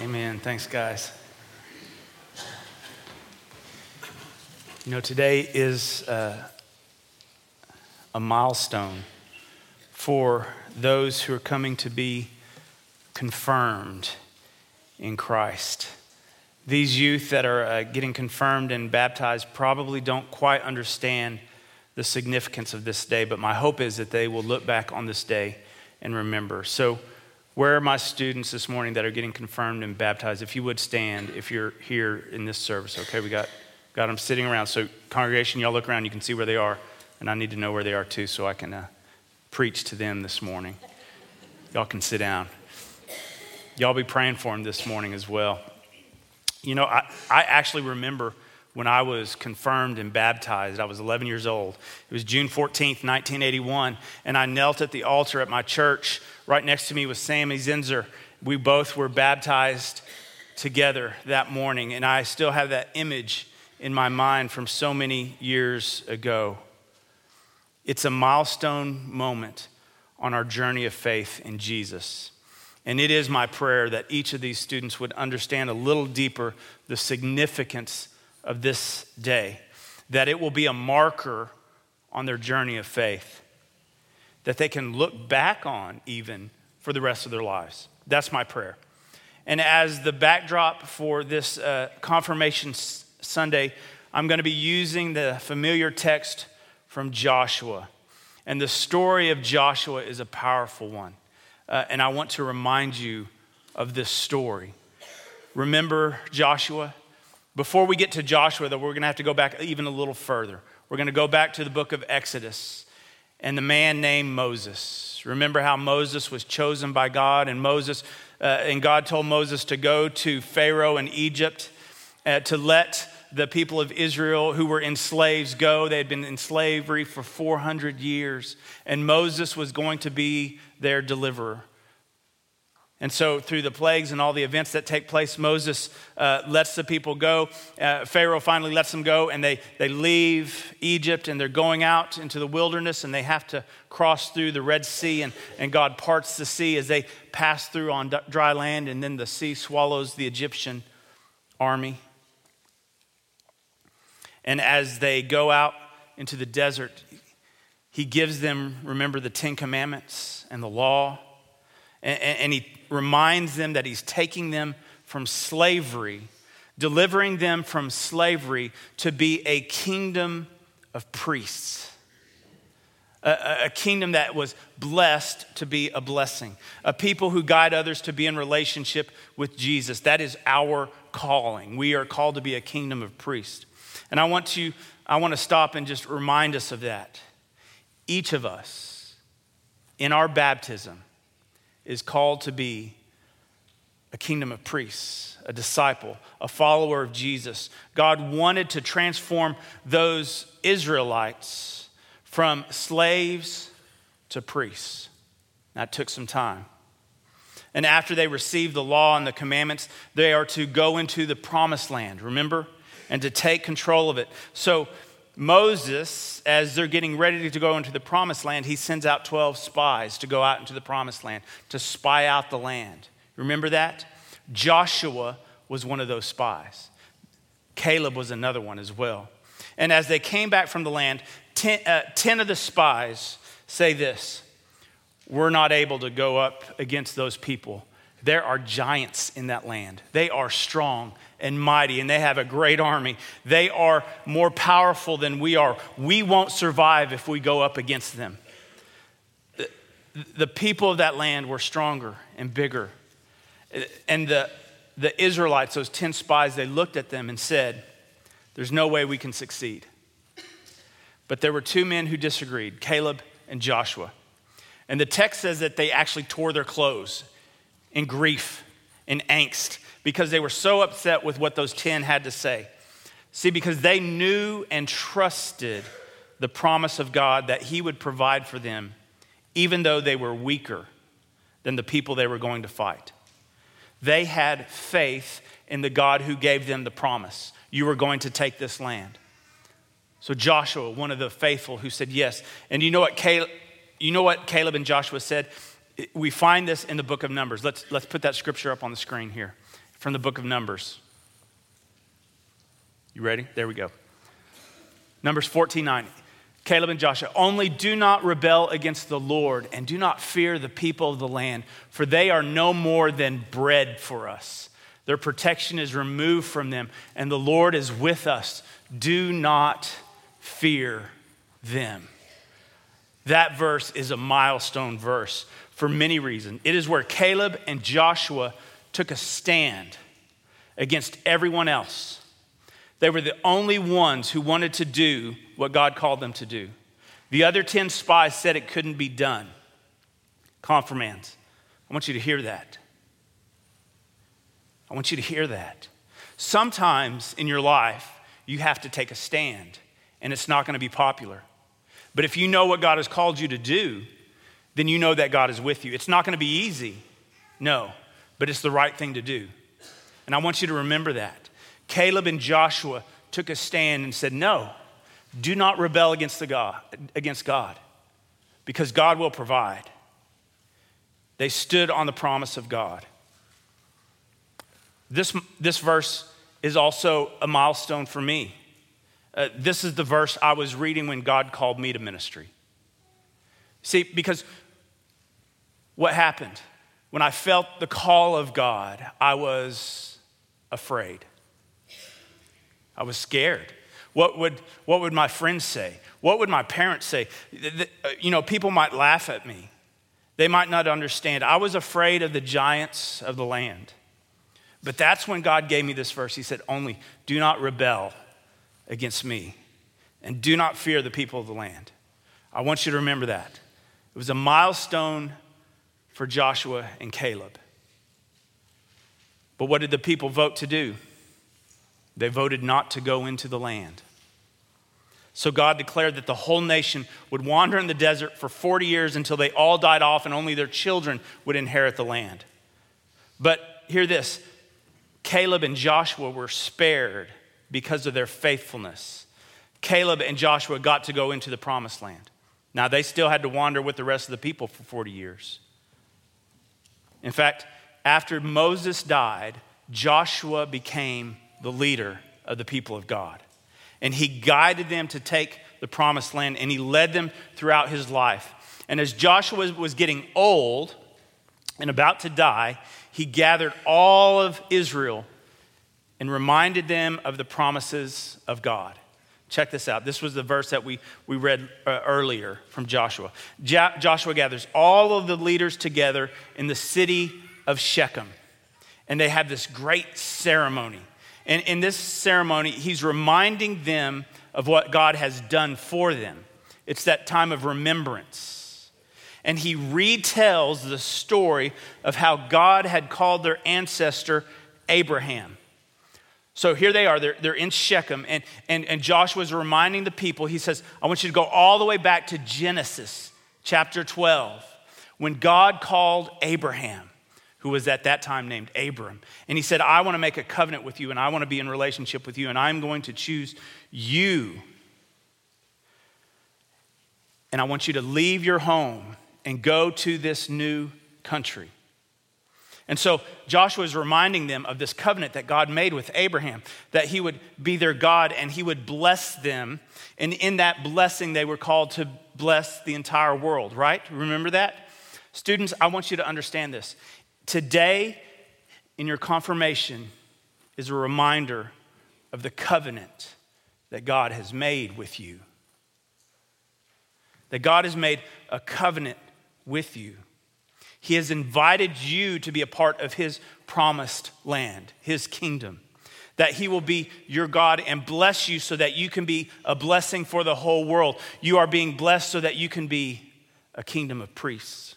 Amen. Thanks, guys. You know, today is uh, a milestone for those who are coming to be confirmed in Christ. These youth that are uh, getting confirmed and baptized probably don't quite understand the significance of this day, but my hope is that they will look back on this day and remember. So, where are my students this morning that are getting confirmed and baptized? If you would stand, if you're here in this service, okay? We got, got them sitting around. So, congregation, y'all look around, you can see where they are. And I need to know where they are too so I can uh, preach to them this morning. Y'all can sit down. Y'all be praying for them this morning as well. You know, I, I actually remember when I was confirmed and baptized. I was 11 years old. It was June 14th, 1981, and I knelt at the altar at my church. Right next to me was Sammy Zinzer. We both were baptized together that morning, and I still have that image in my mind from so many years ago. It's a milestone moment on our journey of faith in Jesus. And it is my prayer that each of these students would understand a little deeper the significance of this day, that it will be a marker on their journey of faith, that they can look back on even for the rest of their lives. That's my prayer. And as the backdrop for this uh, confirmation s- Sunday, I'm going to be using the familiar text from Joshua. And the story of Joshua is a powerful one. Uh, and I want to remind you of this story. Remember Joshua? Before we get to Joshua, though, we're going to have to go back even a little further. We're going to go back to the book of Exodus and the man named Moses. Remember how Moses was chosen by God, and Moses uh, and God told Moses to go to Pharaoh in Egypt uh, to let the people of Israel who were in slaves go. They had been in slavery for 400 years, and Moses was going to be their deliverer. And so, through the plagues and all the events that take place, Moses uh, lets the people go. Uh, Pharaoh finally lets them go, and they, they leave Egypt and they're going out into the wilderness, and they have to cross through the Red Sea. And, and God parts the sea as they pass through on dry land, and then the sea swallows the Egyptian army. And as they go out into the desert, He gives them, remember, the Ten Commandments and the law. And, and He reminds them that he's taking them from slavery, delivering them from slavery to be a kingdom of priests. A, a, kingdom that was blessed to be a blessing, a people who guide others to be in relationship with Jesus. That is our calling. We are called to be a kingdom of priests. And I want to, I want to stop and just remind us of that. Each of us, in our baptism, is called to be a kingdom of priests, a disciple, a follower of Jesus. God wanted to transform those Israelites from slaves to priests. That took some time. And after they receive the law and the commandments, they are to go into the promised land, remember? And to take control of it. So Moses, as they're getting ready to go into the promised land, he sends out 12 spies to go out into the promised land, to spy out the land. Remember that? Joshua was one of those spies. Caleb was another one as well. And as they came back from the land, ten, uh, 10 of the spies say this We're not able to go up against those people. There are giants in that land, they are strong and mighty, and they have a great army. They are more powerful than we are. We won't survive if we go up against them. The, the people of that land were stronger and bigger. And the, the Israelites, those 10 spies, they looked at them and said, There's no way we can succeed. But there were two men who disagreed Caleb and Joshua. And the text says that they actually tore their clothes in grief and angst because they were so upset with what those 10 had to say. See, because they knew and trusted the promise of God that He would provide for them, even though they were weaker than the people they were going to fight. They had faith in the God who gave them the promise you were going to take this land. So, Joshua, one of the faithful, who said yes. And you know what Caleb, you know what Caleb and Joshua said? We find this in the book of Numbers. Let's, let's put that scripture up on the screen here. from the book of Numbers. You ready? There we go. Numbers 14 9. Caleb and Joshua, only do not rebel against the Lord and do not fear the people of the land, for they are no more than bread for us. Their protection is removed from them, and the Lord is with us. Do not fear them. That verse is a milestone verse for many reasons. It is where Caleb and Joshua took a stand against everyone else. They were the only ones who wanted to do what God called them to do. The other 10 spies said it couldn't be done. Confirmands, I want you to hear that. I want you to hear that. Sometimes in your life, you have to take a stand, and it's not going to be popular. But if you know what God has called you to do, then you know that God is with you. It's not going to be easy, no, but it's the right thing to do. And I want you to remember that. Caleb and Joshua took a stand and said, No, do not rebel against, the God, against God, because God will provide. They stood on the promise of God. This, this verse is also a milestone for me. Uh, this is the verse I was reading when God called me to ministry. See, because what happened? When I felt the call of God, I was afraid. I was scared. What would, what would my friends say? What would my parents say? Uh, you know, people might laugh at me. They might not understand. I was afraid of the giants of the land. But that's when God gave me this verse. He said, Only do not rebel against me, and do not fear the people of the land. I want you to remember that. It was a milestone for Joshua and Caleb. But what did the people vote to do? They voted not to go into the land. So God declared that the whole nation would wander in the desert for 40 years until they all died off and only their children would inherit the land. But hear this Caleb and Joshua were spared because of their faithfulness. Caleb and Joshua got to go into the promised land. Now, they still had to wander with the rest of the people for 40 years. In fact, after Moses died, Joshua became the leader of the people of God. And he guided them to take the promised land and he led them throughout his life. And as Joshua was getting old and about to die, he gathered all of Israel and reminded them of the promises of God. Check this out. This was the verse that we, we read uh, earlier from Joshua. Jo- Joshua gathers all of the leaders together in the city of Shechem, and they have this great ceremony. And in this ceremony, he's reminding them of what God has done for them. It's that time of remembrance. And he retells the story of how God had called their ancestor Abraham. So here they are, they're, they're in Shechem, and, and, and Joshua's reminding the people, he says, I want you to go all the way back to Genesis chapter 12, when God called Abraham who was at that time named Abram. And he said, I want to make a covenant with you and I want to be in relationship with you and I'm going to choose you. And I want you to leave your home and go to this new country. And so Joshua is reminding them of this covenant that God made with Abraham, that he would be their God and he would bless them. And in that blessing, they were called to bless the entire world, right? Remember that? Students, I want you to understand this. Today, in your confirmation, is a reminder of the covenant that God has made with you. That God has made a covenant with you. He has invited you to be a part of His promised land, His kingdom. That He will be your God and bless you so that you can be a blessing for the whole world. You are being blessed so that you can be a kingdom of priests.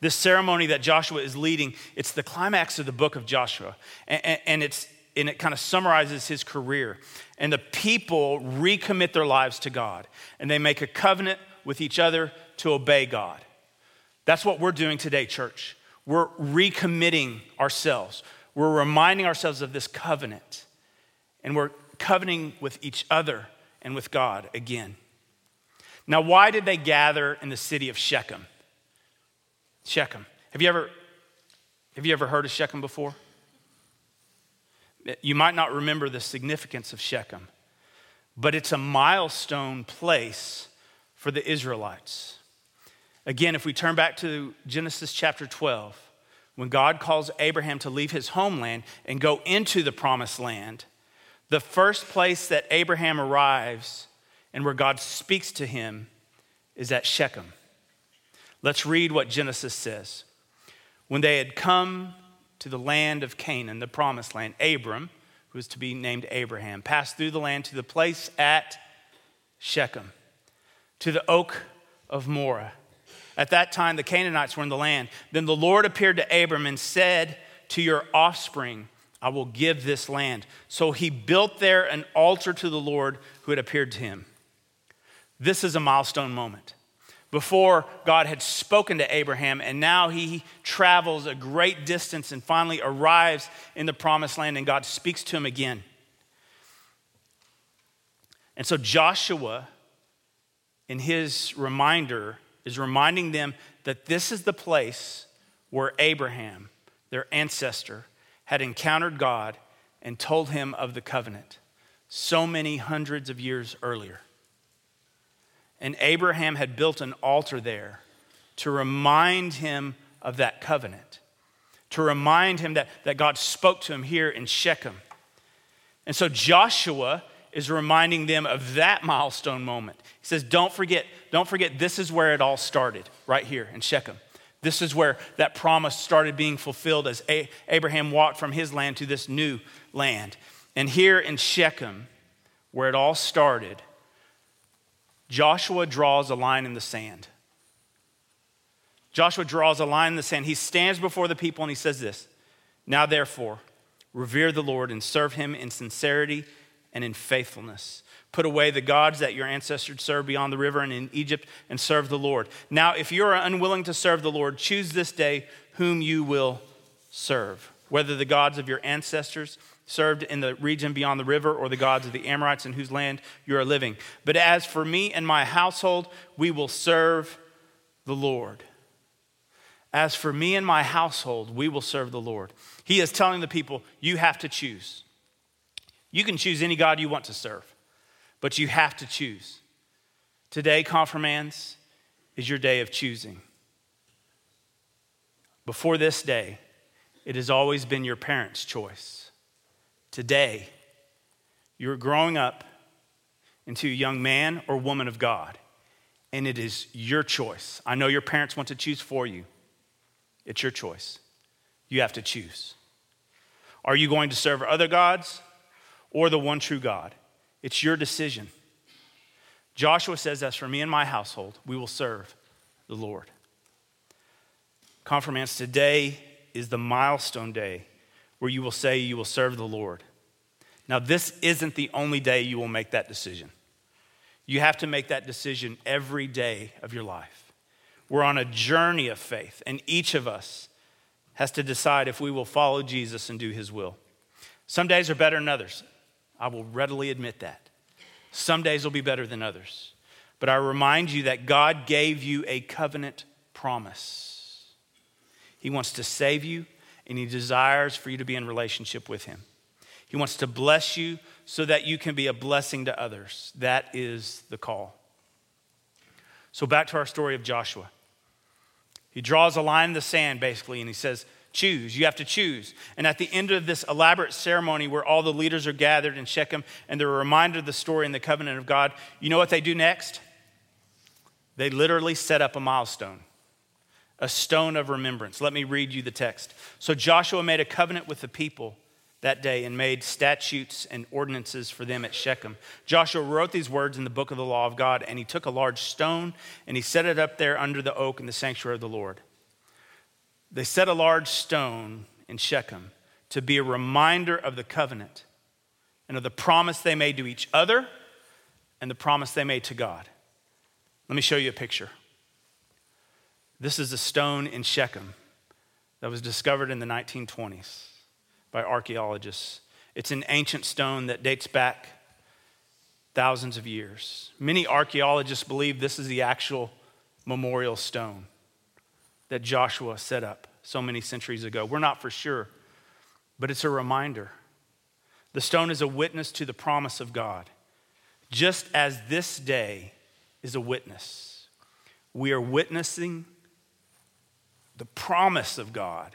This ceremony that Joshua is leading, it's the climax of the book of Joshua. And, and, it's, and it kind of summarizes his career. And the people recommit their lives to God. And they make a covenant with each other to obey God. That's what we're doing today, church. We're recommitting ourselves. We're reminding ourselves of this covenant. And we're covenanting with each other and with God again. Now, why did they gather in the city of Shechem? Shechem. Have you ever, have you ever heard of Shechem before? You might not remember the significance of Shechem, but it's a milestone place for the Israelites. Again, if we turn back to Genesis chapter 12, when God calls Abraham to leave his homeland and go into the promised land, the first place that Abraham arrives and where God speaks to him is at Shechem. Let's read what Genesis says. When they had come to the land of Canaan, the promised land, Abram, who was to be named Abraham, passed through the land to the place at Shechem, to the oak of Moreh. At that time, the Canaanites were in the land. Then the Lord appeared to Abram and said, To your offspring, I will give this land. So he built there an altar to the Lord who had appeared to him. This is a milestone moment before God had spoken to Abraham, and now he travels a great distance and finally arrives in the promised land, and God speaks to him again. And so Joshua, in his reminder, is reminding them that this is the place where Abraham, their ancestor, had encountered God and told him of the covenant so many hundreds of years earlier. And Abraham had built an altar there to remind him of that covenant, to remind him that, that God spoke to him here in Shechem. And so Joshua is reminding them of that milestone moment. He says, Don't forget, don't forget, this is where it all started, right here in Shechem. This is where that promise started being fulfilled as Abraham walked from his land to this new land. And here in Shechem, where it all started, Joshua draws a line in the sand. Joshua draws a line in the sand. He stands before the people and he says this Now, therefore, revere the Lord and serve him in sincerity and in faithfulness. Put away the gods that your ancestors served beyond the river and in Egypt and serve the Lord. Now, if you are unwilling to serve the Lord, choose this day whom you will serve, whether the gods of your ancestors served in the region beyond the river, or the gods of the Amorites in whose land you are living. But as for me and my household, we will serve the Lord. As for me and my household, we will serve the Lord. He is telling the people, you have to choose. You can choose any God you want to serve, but you have to choose. Today, confirmands, is your day of choosing. Before this day, it has always been your parents' choice today you're growing up into a young man or woman of God, and it is your choice. I know your parents want to choose for you, it's your choice. You have to choose. Are you going to serve other gods or the one true God? It's your decision. Joshua says, As for me and my household, we will serve the Lord. Confirmands, today is the milestone day where you will say you will serve the Lord. Now, this isn't the only day you will make that decision. You have to make that decision every day of your life. We're on a journey of faith, and each of us has to decide if we will follow Jesus and do his will. Some days are better than others. I will readily admit that. Some days will be better than others. But I remind you that God gave you a covenant promise. He wants to save you, and he desires for you to be in relationship with him. He wants to bless you so that you can be a blessing to others. That is the call. So, back to our story of Joshua. He draws a line in the sand, basically, and he says, Choose. You have to choose. And at the end of this elaborate ceremony where all the leaders are gathered in Shechem and they're reminded of the story and the covenant of God, you know what they do next? They literally set up a milestone a stone of remembrance. Let me read you the text. So Joshua made a covenant with the people that day and made statutes and ordinances for them at Shechem. Joshua wrote these words in the book of the law of God, and he took a large stone and he set it up there under the oak in the sanctuary of the Lord. They set a large stone in Shechem to be a reminder of the covenant and of the promise they made to each other and the promise they made to God. Let me show you a picture. This is a stone in Shechem that was discovered in the 1920s by archaeologists. It's an ancient stone that dates back thousands of years. Many archaeologists believe this is the actual memorial stone that Joshua set up so many centuries ago. We're not for sure, but it's a reminder The stone is a witness to the promise of God, just as this day is a witness. We are witnessing the promise of God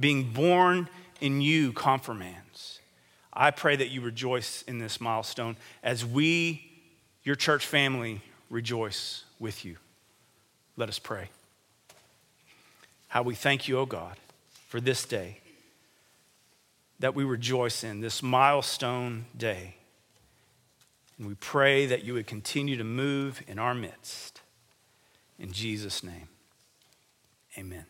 being born in you, confirmands. I pray that you rejoice in this milestone as we, your church family, rejoice with you. Let us pray. How we thank you, O oh God, for this day that we rejoice in, this milestone day. And we pray that you would continue to move in our midst. In Jesus' name, amen.